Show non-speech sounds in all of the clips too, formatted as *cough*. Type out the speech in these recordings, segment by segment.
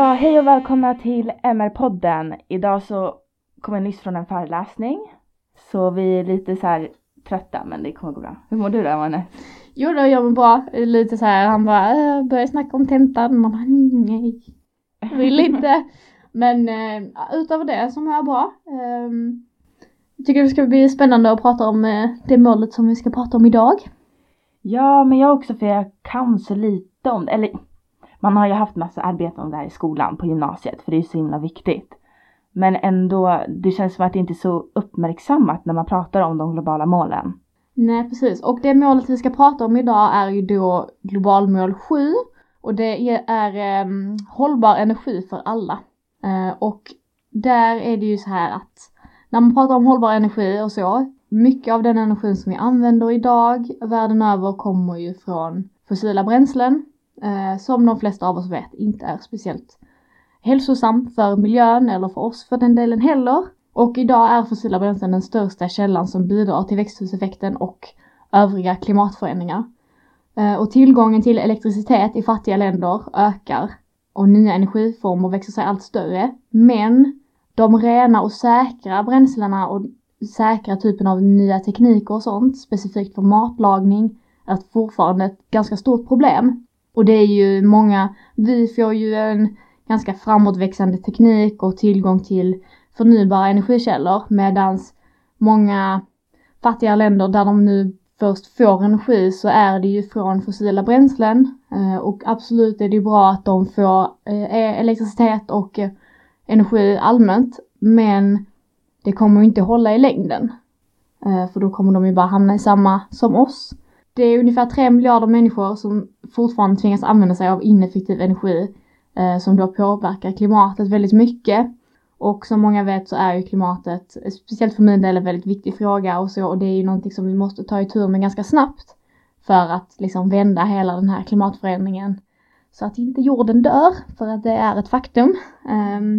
Ja, hej och välkomna till MR-podden. Idag så kommer jag nyss från en föreläsning. Så vi är lite så här trötta men det kommer gå bra. Hur mår du då Manne? Jo då, jag mår bra. Lite så här, han bara äh, börjar snacka om tentan. Man bara nej, vill inte. *laughs* Men äh, utöver det så mår jag bra. Ähm, jag tycker det ska bli spännande att prata om äh, det målet som vi ska prata om idag. Ja, men jag också för jag kan så lite om det. Eller man har ju haft massa arbete om det här i skolan på gymnasiet för det är ju så himla viktigt. Men ändå, det känns som att det inte är så uppmärksammat när man pratar om de globala målen. Nej precis, och det målet vi ska prata om idag är ju då globalmål 7 och det är um, hållbar energi för alla. Uh, och där är det ju så här att när man pratar om hållbar energi och så, mycket av den energin som vi använder idag världen över kommer ju från fossila bränslen Eh, som de flesta av oss vet inte är speciellt hälsosam för miljön eller för oss för den delen heller. Och idag är fossila bränslen den största källan som bidrar till växthuseffekten och övriga klimatförändringar. Eh, och tillgången till elektricitet i fattiga länder ökar och nya energiformer växer sig allt större. Men de rena och säkra bränslena och säkra typen av nya tekniker och sånt, specifikt för matlagning, är fortfarande ett ganska stort problem. Och det är ju många, vi får ju en ganska framåtväxande teknik och tillgång till förnybara energikällor medans många fattiga länder där de nu först får energi så är det ju från fossila bränslen eh, och absolut är det ju bra att de får eh, e- elektricitet och eh, energi allmänt men det kommer inte hålla i längden. För då kommer de ju bara hamna i samma som oss. Det är ungefär 3 miljarder människor som fortfarande tvingas använda sig av ineffektiv energi eh, som då påverkar klimatet väldigt mycket. Och som många vet så är ju klimatet, speciellt för min del, en väldigt viktig fråga och så och det är ju någonting som vi måste ta itu med ganska snabbt för att liksom vända hela den här klimatförändringen så att inte jorden dör, för att det är ett faktum. Um,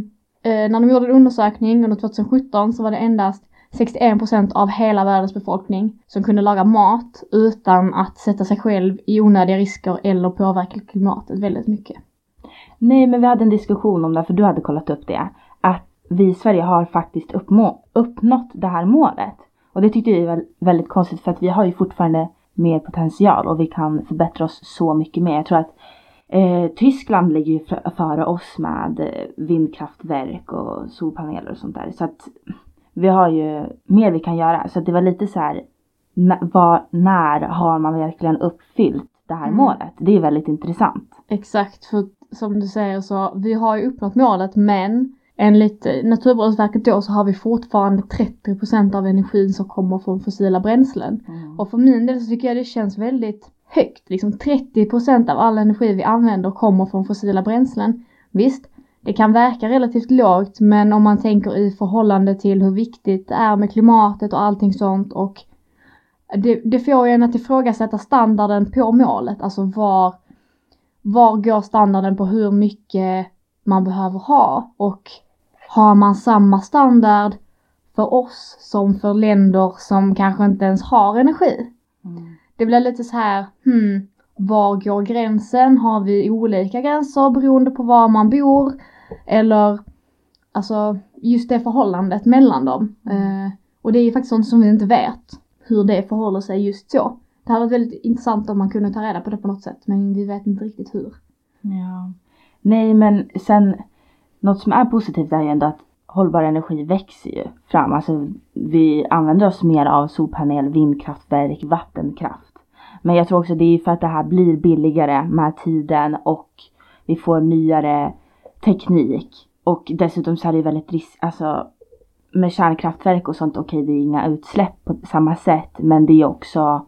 uh, när de gjorde en undersökning under 2017 så var det endast 61% av hela världens befolkning som kunde laga mat utan att sätta sig själv i onödiga risker eller påverka klimatet väldigt mycket. Nej, men vi hade en diskussion om det, för du hade kollat upp det, att vi i Sverige har faktiskt uppnått det här målet. Och det tyckte vi var väldigt konstigt för att vi har ju fortfarande mer potential och vi kan förbättra oss så mycket mer. Jag tror att eh, Tyskland ligger ju före oss med eh, vindkraftverk och solpaneler och sånt där. Så att vi har ju mer vi kan göra. Så det var lite så här, var, när har man verkligen uppfyllt det här mm. målet? Det är väldigt intressant. Exakt, för som du säger så, vi har ju uppnått målet men enligt Naturvårdsverket då så har vi fortfarande 30% av energin som kommer från fossila bränslen. Mm. Och för min del så tycker jag det känns väldigt högt. Liksom 30% av all energi vi använder kommer från fossila bränslen. Visst, det kan verka relativt lågt men om man tänker i förhållande till hur viktigt det är med klimatet och allting sånt och det, det får ju en att ifrågasätta standarden på målet, alltså var, var går standarden på hur mycket man behöver ha och har man samma standard för oss som för länder som kanske inte ens har energi? Mm. Det blir lite så här, hmm, var går gränsen? Har vi olika gränser beroende på var man bor? Eller alltså just det förhållandet mellan dem. Mm. Eh, och det är ju faktiskt sånt som vi inte vet hur det förhåller sig just så. Det hade varit väldigt intressant om man kunde ta reda på det på något sätt men vi vet inte riktigt hur. Ja. Nej men sen något som är positivt är ju ändå att hållbar energi växer ju fram. Alltså vi använder oss mer av solpanel, vindkraftverk, vattenkraft. Men jag tror också det är för att det här blir billigare med tiden och vi får nyare teknik. Och dessutom så är det väldigt risk, alltså med kärnkraftverk och sånt, okej okay, det är inga utsläpp på samma sätt men det är också,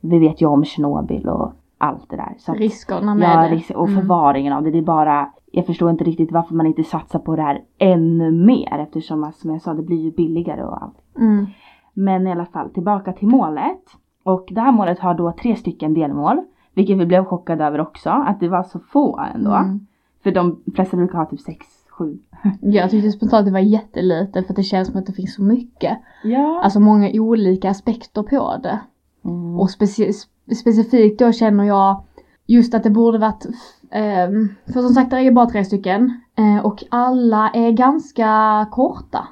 vi vet ju om Tjernobyl och allt det där. Så att, Riskerna med ja, det. Och mm. förvaringen av det. Det är bara, jag förstår inte riktigt varför man inte satsar på det här ännu mer eftersom som jag sa det blir ju billigare och allt. Mm. Men i alla fall tillbaka till målet. Och det här målet har då tre stycken delmål. Vilket vi blev chockade över också, att det var så få ändå. Mm. För de flesta brukar ha typ sex, sju. Jag tyckte spontant att det var jättelite för det känns som att det finns så mycket. Ja. Alltså många olika aspekter på det. Mm. Och speci specifikt då känner jag just att det borde varit Ehm, för som sagt, det är bara tre stycken. Eh, och alla är ganska korta.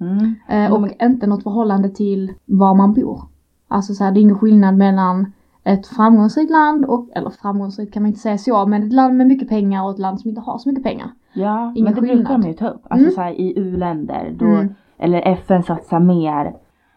Mm. Eh, och inte något förhållande till var man bor. Alltså så här, det är ingen skillnad mellan ett framgångsrikt land och, eller framgångsrikt kan man inte säga så, men ett land med mycket pengar och ett land som inte har så mycket pengar. Ja, Ingen men det brukar skillnad. de ju ta upp. Alltså Mm. så här, i u-länder, då, Mm. eller FN satsar mer.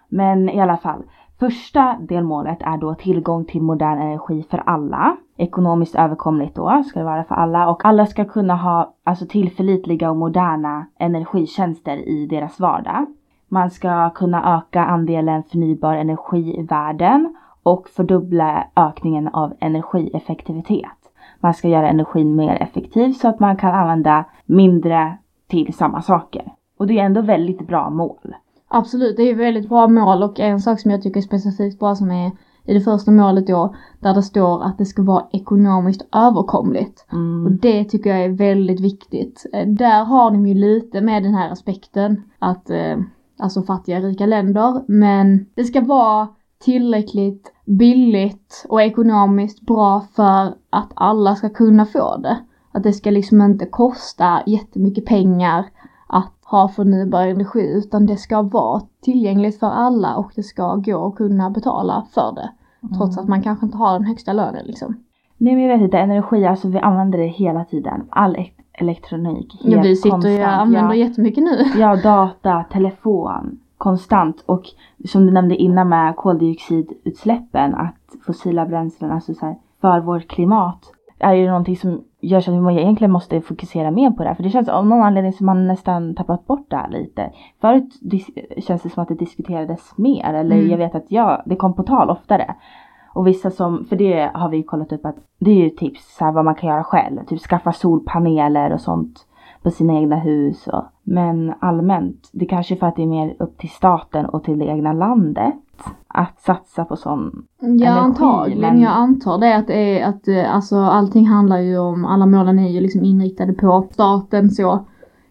Men i alla fall, första delmålet är då tillgång till modern energi för alla. Ekonomiskt överkomligt då ska det vara för alla och alla ska kunna ha alltså tillförlitliga och moderna energitjänster i deras vardag. Man ska kunna öka andelen förnybar energi i världen och fördubbla ökningen av energieffektivitet. Man ska göra energin mer effektiv så att man kan använda mindre till samma saker. Och det är ändå väldigt bra mål. Absolut, det är väldigt bra mål och en sak som jag tycker är specifikt bra som är i det första målet då, där det står att det ska vara ekonomiskt överkomligt. Och Mm. det tycker jag är väldigt viktigt. Eh, Där har de ju lite med den här aspekten att, eh, alltså fattiga rika länder, men det ska vara tillräckligt billigt och ekonomiskt bra för att alla ska kunna få det. Att det ska liksom inte kosta jättemycket pengar att ha förnybar energi utan det ska vara tillgängligt för alla och det ska gå att kunna betala för det. Trots att man kanske inte har den högsta lönen liksom. Nej men jag vet inte, energi, alltså vi använder det hela tiden. All elektronik. Ja, vi sitter ju och konstant. använder ja. jättemycket nu. *laughs* Ja, data, telefon, konstant. Och som du nämnde innan med koldioxidutsläppen, att fossila bränslen, alltså så här, för vårt klimat, är ju någonting som gör så att vi egentligen måste fokusera mer på det här. För det känns av någon anledning som man nästan tappat bort det här lite. Förut känns det som att det diskuterades mer, eller Mm. jag vet att ja, det kom på tal oftare. Och vissa som, för det har vi kollat upp att det är ju tips så här, vad man kan göra själv. Typ skaffa solpaneler och sånt på sina egna hus. Och, men allmänt, det kanske är för att det är mer upp till staten och till det egna landet att satsa på sån. Ja energi, antagligen, men- jag antar det att det är att eh, alltså allting handlar ju om, alla målen är ju liksom inriktade på staten så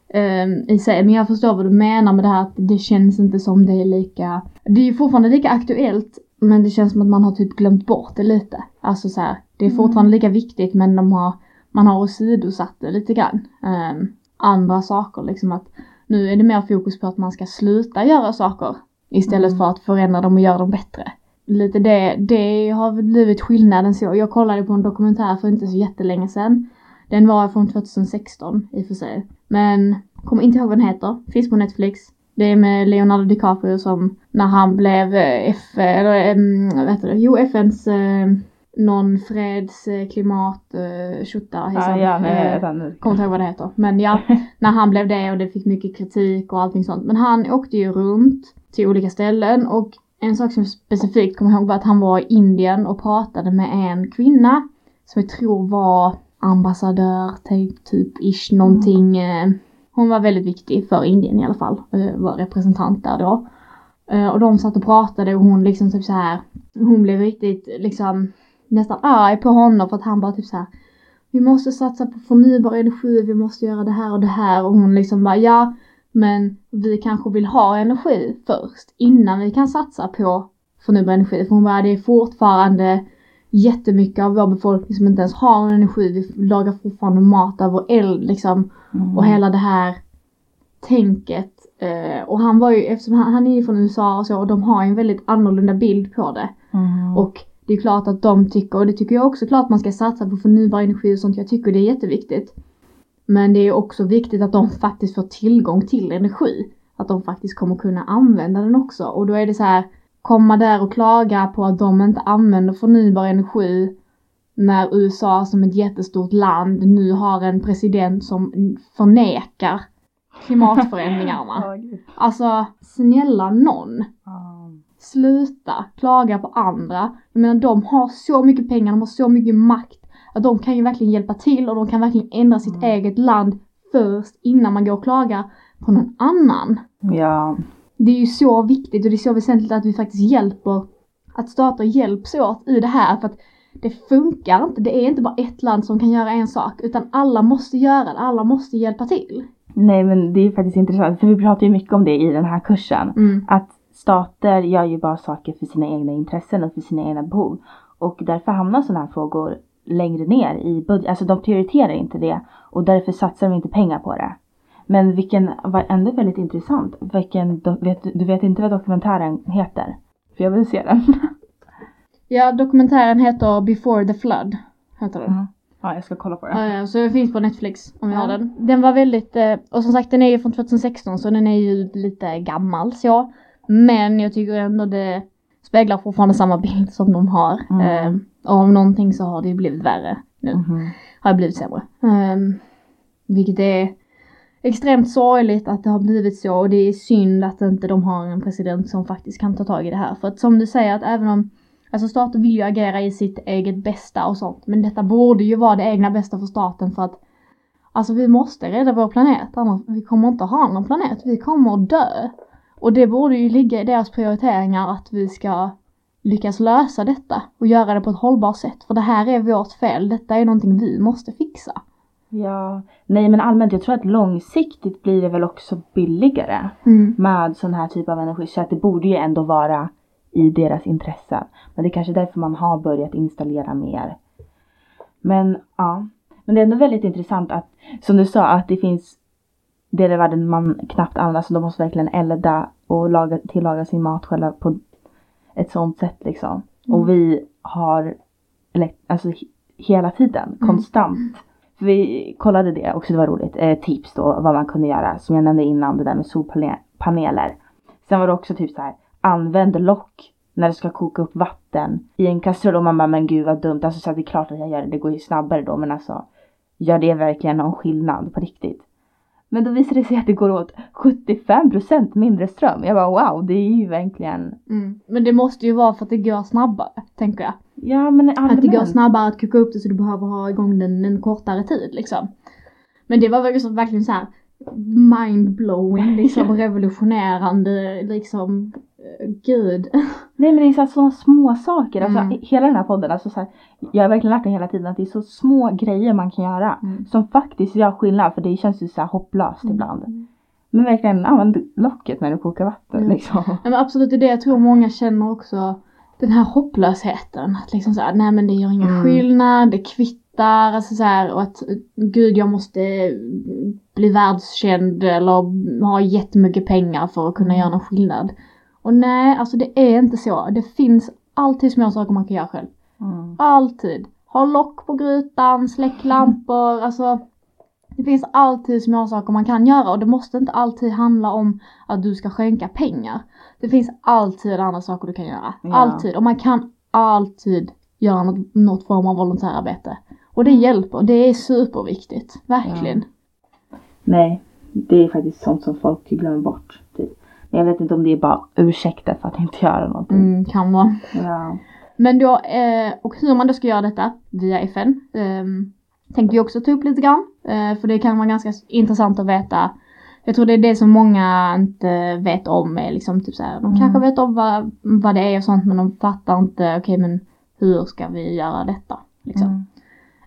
ehm, i sig. Men jag förstår vad du menar med det här att det känns inte som det är lika, det är ju fortfarande lika aktuellt men det känns som att man har typ glömt bort det lite. Alltså så här, det är fortfarande lika viktigt men de har, man har åsidosatt det lite grann. Ehm, andra saker liksom att nu är det mer fokus på att man ska sluta göra saker istället Mm. för att förändra dem och göra dem bättre. Lite det, det har blivit skillnaden så. Jag kollade på en dokumentär för inte så jättelänge sedan. Den var från 2016 i och för sig. Men kommer inte ihåg vad den heter. Finns på Netflix. Det är med Leonardo DiCaprio som när han blev eh, F, eller vad heter det? Jo FNs eh, någon freds eh, klimat tjotta ja, nej, Eh, vänta nu. Kommer inte ihåg vad det heter. Men ja, *laughs* när han blev det och det fick mycket kritik och allting sånt. Men han åkte ju runt till olika ställen och en sak som jag specifikt kommer ihåg var att han var i Indien och pratade med en kvinna som jag tror var ambassadör, typ, typ ish någonting. eh, hon var väldigt viktig för Indien i alla fall, eh, var representant där då. Eh, Och de satt och pratade och hon liksom typ så här. hon blev riktigt liksom nästan arg på honom för att han bara typ så här. Vi måste satsa på förnybar energi, vi måste göra det här och det här och hon liksom bara ja men vi kanske vill ha energi först innan vi kan satsa på förnybar energi. För hon bara det är fortfarande jättemycket av vår befolkning som inte ens har någon energi. Vi lagar fortfarande mat över eld liksom Mm. och hela det här tänket. Eh, och han var ju, eftersom han, han är ju från USA och så och de har en väldigt annorlunda bild på det. Mm. Och det är klart att de tycker, och det tycker jag också klart man ska satsa på förnybar energi och sånt. Jag tycker det är jätteviktigt. Men det är också viktigt att de faktiskt får tillgång till energi. Att de faktiskt kommer kunna använda den också. Och då är det så här, komma där och klaga på att de inte använder förnybar energi när USA som ett jättestort land nu har en president som förnekar klimatförändringarna. *laughs* Alltså, snälla någon. Sluta klaga på andra. Jag menar de har så mycket pengar, de har så mycket makt. Att de kan ju verkligen hjälpa till och de kan verkligen ändra sitt Mm. eget land först innan man går och klagar på någon annan. ja. Det är ju så viktigt och det är så väsentligt att vi faktiskt hjälper, att stater hjälps åt i det här för att det funkar inte. Det är inte bara ett land som kan göra en sak utan alla måste göra det, alla måste hjälpa till. Nej men det är faktiskt intressant för vi pratar ju mycket om det i den här kursen. Mm. Att stater gör ju bara saker för sina egna intressen och för sina egna behov. Och därför hamnar sådana här frågor längre ner i budget. Alltså de prioriterar inte det och därför satsar de inte pengar på det. Men vilken var ändå väldigt intressant. Vilken, do, vet, du vet inte vad dokumentären heter? För jag vill se den. *laughs* Ja, dokumentären heter Before the Flood. Heter den. Mm. Ja, jag ska kolla på den. Ja, ja, så den finns på Netflix om jag Ja. har den. Den var väldigt, eh, och som sagt den är ju från 2016 så den är ju lite gammal så. Men jag tycker ändå det speglar fortfarande samma bild som de har. Mm. Eh, och om någonting så har det ju blivit värre nu. Mhm. Har det blivit sämre. Um, vilket är extremt sorgligt att det har blivit så och det är synd att inte de har en president som faktiskt kan ta tag i det här. För att som du säger att även om Alltså staten vill ju agera i sitt eget bästa och sånt. Men detta borde ju vara det egna bästa för staten för att Alltså vi måste rädda vår planet. Annars vi kommer inte ha någon planet. Vi kommer att dö. Och det borde ju ligga i deras prioriteringar att vi ska lyckas lösa detta och göra det på ett hållbart sätt. För det här är vårt fel. Detta är någonting vi måste fixa. Ja, nej men allmänt jag tror att långsiktigt blir det väl också billigare med sån här typ av energi. Så att det borde ju ändå vara i deras intresse. Men det är kanske därför man har börjat installera mer. Men ja, men det är ändå väldigt intressant att som du sa att det finns delar i världen man knappt använder. Så de måste verkligen elda och laga, tillaga sin mat själva på ett sånt sätt liksom. Och vi har elekt- alltså he- hela tiden, konstant. För vi kollade det också, det var roligt. Eh, tips då vad man kunde göra. Som jag nämnde innan, det där med solpaneler. Sen var det också typ så här, använd lock när du ska koka upp vatten i en kastrull. Och man bara, men gud vad dumt. Alltså så här, det är klart att jag gör det, det går ju snabbare då. Men alltså, gör det verkligen någon skillnad på riktigt? Men då visade det sig att det går åt 75% mindre ström. Jag bara wow, det är ju verkligen Mm. Men det måste ju vara för att det går snabbare, tänker jag. Ja men Att det går snabbare att koka upp det så du behöver ha igång den en kortare tid liksom. Men det var väl så, verkligen så här mindblowing, *laughs* liksom revolutionerande, liksom gud. Nej men det är så, här, så små saker. Alltså Mm. hela den här podden. Alltså, så här, jag har verkligen lärt mig hela tiden att det är så små grejer man kan göra. Mm. Som faktiskt gör skillnad. För det känns ju så här hopplöst ibland. Men verkligen använd locket när du kokar vatten liksom. Ja, men absolut, det är det jag tror många känner också. Den här hopplösheten. Att liksom såhär, nej men det gör ingen Mm. skillnad, det kvittar, alltså så här, och att gud jag måste bli världskänd eller ha jättemycket pengar för att kunna göra någon skillnad. Och nej, alltså det är inte så. Det finns alltid små saker man kan göra själv. Mm. Alltid. Ha lock på grytan, släck lampor, alltså. Det finns alltid små saker man kan göra och det måste inte alltid handla om att du ska skänka pengar. Det finns alltid andra saker du kan göra. Ja. Alltid. Och man kan alltid göra något, något form av volontärarbete. Och det hjälper. Det är superviktigt. Verkligen. Nej, det är faktiskt sånt som folk glömmer bort. Typ. Men jag vet inte om det är bara ursäkter för att inte göra någonting. Mm, kan vara. Ja. Men då, eh, och hur man då ska göra detta via FN eh, tänkte vi också ta upp lite grann. Eh, för det kan vara ganska intressant att veta. Jag tror det är det som många inte vet om är liksom typ såhär, de Mm. kanske vet om vad, vad det är och sånt men de fattar inte, okej men hur ska vi göra detta? Liksom.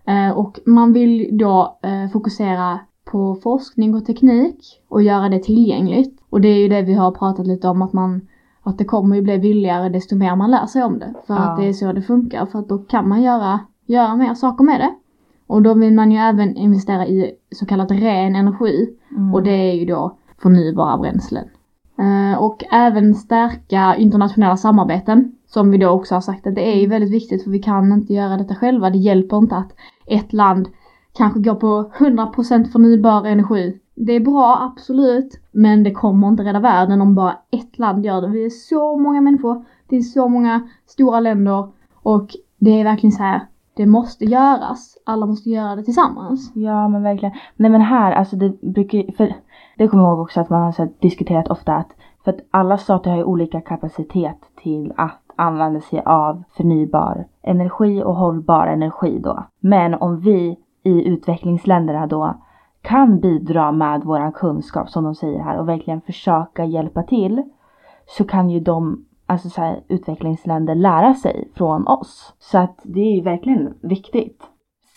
Mm. Eh, och man vill då eh, fokusera på forskning och teknik och göra det tillgängligt. Och det är ju det vi har pratat lite om att man att det kommer ju bli billigare desto mer man lär sig om det. För Ja. att det är så det funkar. För att då kan man göra, göra mer saker med det. Och då vill man ju även investera i så kallad ren energi. Mm. Och det är ju då förnybara bränslen. Eh, och även stärka internationella samarbeten. Som vi då också har sagt att det är ju väldigt viktigt för vi kan inte göra detta själva. Det hjälper inte att ett land kanske går på 100% förnybar energi. Det är bra, absolut. Men det kommer inte rädda världen om bara ett land gör det. Vi är så många människor. Det är så många stora länder. Och det är verkligen så här. Det måste göras. Alla måste göra det tillsammans. Ja men verkligen. Nej men här, alltså det brukar för det kommer jag ihåg också att man har så här, diskuterat ofta att för att alla stater har ju olika kapacitet till att använda sig av förnybar energi och hållbar energi då. Men om vi i utvecklingsländerna då kan bidra med våran kunskap som de säger här och verkligen försöka hjälpa till så kan ju de alltså så här, utvecklingsländer lära sig från oss. Så att det är ju verkligen viktigt.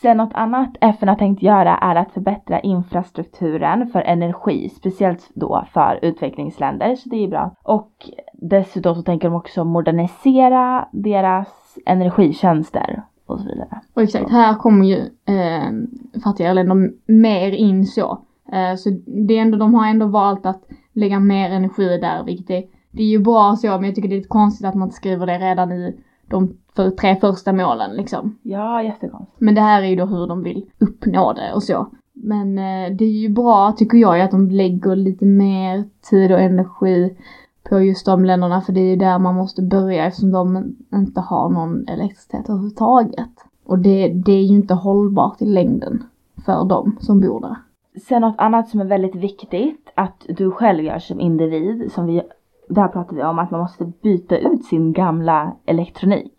Sen något annat FN har tänkt göra är att förbättra infrastrukturen för energi, speciellt då för utvecklingsländer, så det är bra. Och dessutom så tänker de också modernisera deras energitjänster. och så vidare. Och exakt, här kommer ju eh, fattigare länder mer in så. Eh, så det är ändå, de har ändå valt att lägga mer energi där, vilket är, det är ju bra så, men jag tycker det är lite konstigt att man inte skriver det redan i de för, tre första målen liksom. Ja, jättekonstigt. Men det här är ju då hur de vill uppnå det och så. Men eh, det är ju bra tycker jag att de lägger lite mer tid och energi på just de länderna för det är ju där man måste börja eftersom de inte har någon elektricitet överhuvudtaget. Och det, det är ju inte hållbart i längden för dem som bor där. Sen något annat som är väldigt viktigt att du själv gör som individ, som vi, där pratade vi om att man måste byta ut sin gamla elektronik.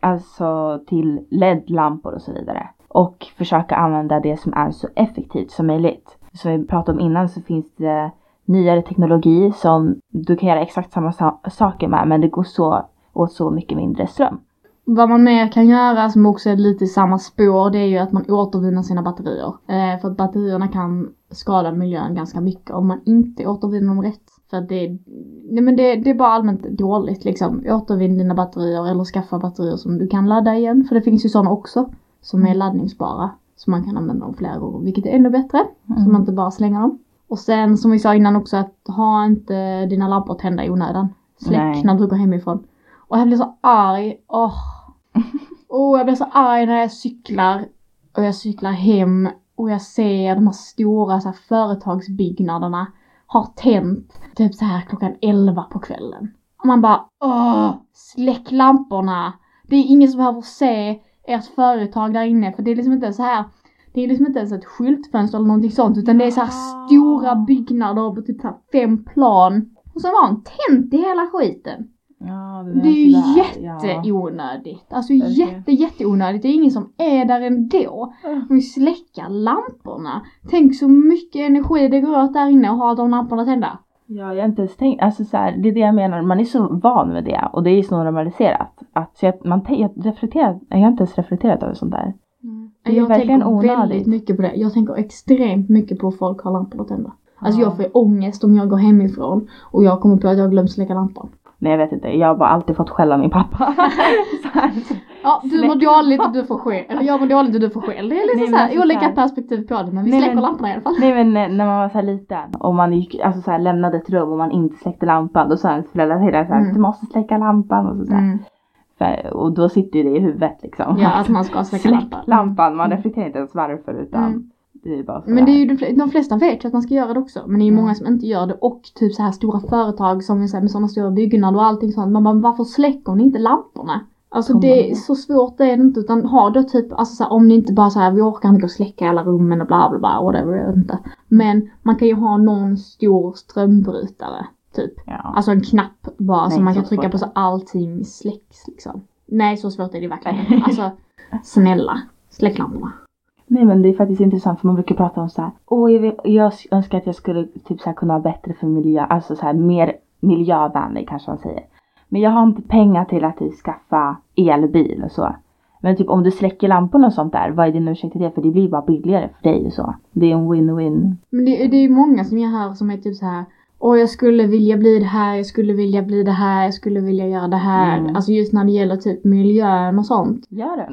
Alltså till LED-lampor och så vidare. Och försöka använda det som är så effektivt som möjligt. Som vi pratade om innan så finns det nyare teknologi som du kan göra exakt samma saker med men det går så åt så mycket mindre ström. Vad man mer kan göra som också är lite i samma spår det är ju att man återvinner sina batterier. Eh, för att batterierna kan skada miljön ganska mycket om man inte återvinner dem rätt. För att det, nej men det, det är bara allmänt dåligt liksom. Återvinn dina batterier eller skaffa batterier som du kan ladda igen. För det finns ju sådana också som är laddningsbara. Så man kan använda dem flera gånger, vilket är ännu bättre. Mm. Så man inte bara slänger dem. Och sen som vi sa innan också att ha inte dina lampor tända i onödan. Släck Nej. när du går hemifrån. Och jag blir så arg. Åh. *laughs* Oh. oh, jag blir så arg när jag cyklar. Och jag cyklar hem och jag ser de här stora så här, företagsbyggnaderna har tänt typ så här klockan 11 på kvällen. Och man bara åh, släck lamporna. Det är ingen som behöver se ert företag där inne för det är liksom inte så här det är liksom inte ens ett skyltfönster eller någonting sånt utan det är så här stora byggnader på typ fem plan. Och så var han tänt i hela skiten. Ja, det, det är ju jätteonödigt. Ja. Alltså okay. jätte jätteonödigt. Det är ingen som är där ändå. De vill släcka lamporna. Tänk så mycket energi det går åt där inne och ha de lamporna tända. Ja, jag har inte ens tänkt, alltså så här, det är det jag menar, man är så van vid det och det är så normaliserat. Att, så jag, man, jag, reflekterar, jag har inte ens reflekterat över sånt där. Mm. Det är jag verkligen tänker onödigt. väldigt mycket på det. Jag tänker extremt mycket på folk har lampor tända. Alltså ja. jag får ångest om jag går hemifrån och jag kommer på att jag har glömt släcka lampan. Nej jag vet inte, jag har bara alltid fått skäll av min pappa. *laughs* ja, du mår dåligt och du får skäll. Eller jag mår dåligt och du får skäll. Det är liksom såhär alltså olika perspektiv på det men vi nej, släcker men, lamporna i alla fall. Nej men när man var så liten och man gick, alltså så här, lämnade ett rum och man inte släckte lampan då sa ens föräldrar till dig såhär, mm. du måste släcka lampan och så, mm. För, och då sitter ju det i huvudet liksom. Ja, att man ska *laughs* släcka lampan. lampan, man mm. reflekterar inte ens varför utan mm. Det är bara Men det är ju de, de flesta vet ju att man ska göra det också. Men det är ju mm. många som inte gör det och typ så här stora företag som är med sådana stora byggnader och allting sånt. Man bara, varför släcker ni inte lamporna? Alltså Kommer det är så svårt det är det inte utan ha då typ, alltså så här, om ni inte bara såhär, vi orkar inte gå och släcka alla rummen och bla bla bla, whatever, jag vet inte. Men man kan ju ha någon stor strömbrytare. Typ. Ja. Alltså en knapp bara Nej, som man kan trycka på så allting släcks liksom. Nej så svårt är det verkligen *laughs* Alltså snälla, släck lamporna. Nej men det är faktiskt intressant för man brukar prata om så här. Åh jag, jag önskar att jag skulle typ så här kunna ha bättre för miljö, alltså så här mer miljövänlig kanske man säger. Men jag har inte pengar till att typ skaffa elbil och så. Men typ om du släcker lamporna och sånt där, vad är din ursäkt till det? För det blir bara billigare för dig och så. Det är en win-win. Men det, det är ju många som jag hör som är typ så här och jag skulle vilja bli det här, jag skulle vilja bli det här, jag skulle vilja göra det här. Mm. Alltså just när det gäller typ miljön och sånt. Gör det.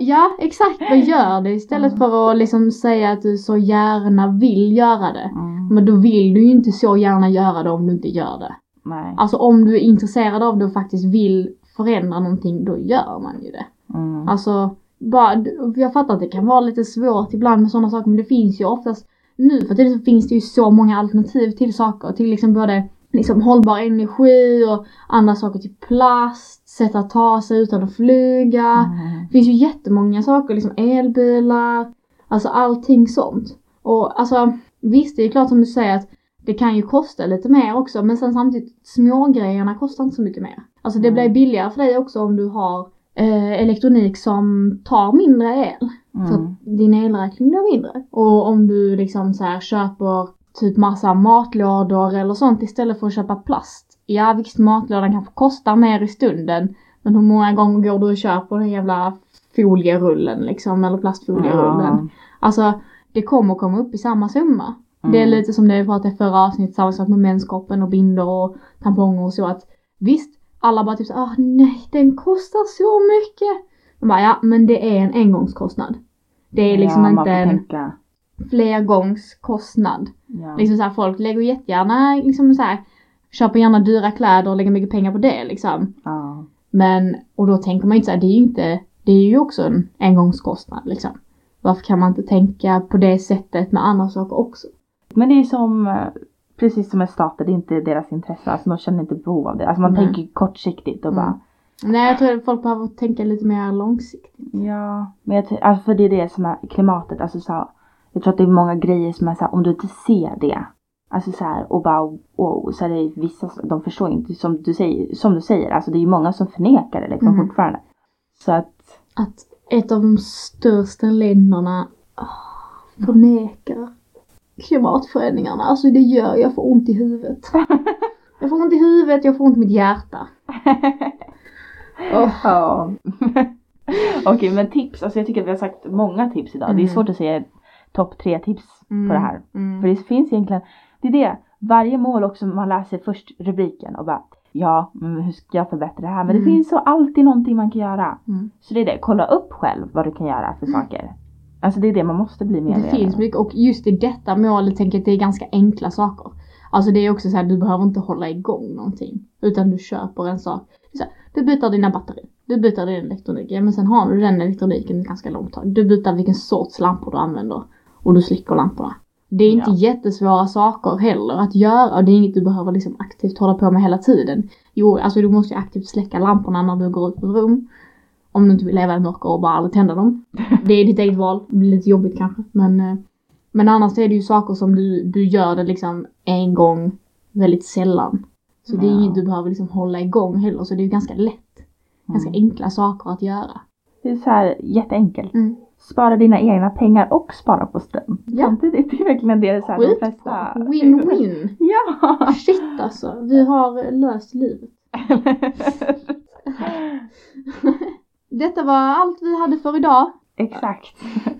*laughs* ja, exakt. Vad gör det istället mm. för att liksom säga att du så gärna vill göra det. Mm. Men då vill du ju inte så gärna göra det om du inte gör det. Nej. Alltså om du är intresserad av det och faktiskt vill förändra någonting, då gör man ju det. Mm. Alltså, bara, jag fattar att det kan vara lite svårt ibland med sådana saker men det finns ju oftast nu för tiden så finns det ju så många alternativ till saker. Till liksom både liksom hållbar energi och andra saker till plast, sätt att ta sig utan att flyga. Mm. Det finns ju jättemånga saker, liksom elbilar, alltså allting sånt. Och alltså visst, det är klart som du säger att det kan ju kosta lite mer också men sen samtidigt smågrejerna kostar inte så mycket mer. Alltså det mm. blir billigare för dig också om du har eh, elektronik som tar mindre el. Mm. För att din elräkning blir mindre. Och om du liksom så här köper typ massa matlådor eller sånt istället för att köpa plast. Ja visst matlådan kanske kostar mer i stunden. Men hur många gånger går du och köper den jävla folierullen liksom eller plastfolierullen. Mm. Alltså det kommer komma upp i samma summa. Mm. Det är lite som det vi pratade i förra avsnittet, samma sak med menskoppen och bindor och tamponger och så att visst, alla bara typ så ah nej den kostar så mycket. Man bara, ja men det är en engångskostnad. Det är liksom ja, inte en tänka. flergångskostnad. Ja. Liksom så här, folk lägger jättegärna liksom så här, köper gärna dyra kläder och lägger mycket pengar på det liksom. ja. Men, och då tänker man inte så här, det är ju inte, det är ju också en engångskostnad liksom. Varför kan man inte tänka på det sättet med andra saker också? Men det är som, precis som med staten, det är inte deras intresse. Alltså de känner inte behov av det. Alltså man Nej. tänker kortsiktigt och Mm. bara Nej jag tror att folk behöver tänka lite mer långsiktigt. Ja, men jag, alltså för det är det som är klimatet. Alltså så, här, jag tror att det är många grejer som är så här, om du inte ser det. Alltså så här, och bara wow, så är det vissa, de förstår inte som du säger, som du säger, alltså det är ju många som förnekar det liksom Mm. fortfarande. Så att, Att ett av de största länderna ah, förnekar klimatförändringarna. Alltså det gör, jag får ont i huvudet. *laughs* Jag får ont i huvudet, jag får ont i mitt hjärta. *laughs* Åh. ja. *laughs* Okej men tips, alltså jag tycker att vi har sagt många tips idag. Det är Mm. svårt att säga topp tre tips på det här. Mm. För det finns egentligen, det är det, varje mål också man läser först rubriken och bara ja, men hur ska jag förbättra det här? Men Mm. det finns så alltid någonting man kan göra. Mm. Så det är det, kolla upp själv vad du kan göra för saker. Alltså det är det man måste bli Det medveten finns mycket och just i detta målet tänker jag att det är ganska enkla saker. Alltså det är också så här, du behöver inte hålla igång någonting. Utan du köper en sak. Här, du byter dina batteri. Du byter din elektronik. Ja men sen har du den elektroniken ganska långt tag. Du byter vilken sorts lampor du använder. Och du slickar lamporna. Det är inte Ja. jättesvåra saker heller att göra och det är inget du behöver liksom aktivt hålla på med hela tiden. Jo, alltså du måste ju aktivt släcka lamporna när du går ut på rum. Om du inte vill leva i mörker och bara aldrig tända dem. *laughs* Det är ditt eget val. Det blir lite jobbigt kanske. Men, eh, men annars är det ju saker som du, du gör det liksom en gång väldigt sällan. Så det är inget du behöver liksom hålla igång heller. Så det är ju ganska lätt. Ganska Mm. enkla saker att göra. Det är så här jätteenkelt. Mm. Spara dina egna pengar och spara på ström. Ja. Samtidigt, det är verkligen det så här, de flesta... Win-win. *laughs* Ja! Shit alltså. Vi har löst livet. *laughs* Detta var allt vi hade för idag. Exakt.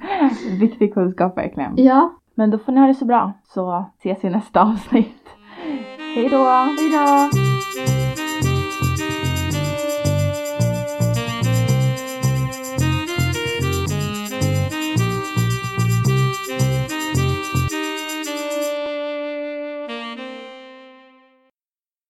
*laughs* Viktig kunskap verkligen. Ja. Men då får ni ha det så bra så ses vi i nästa avsnitt. Hej då! Hejdå!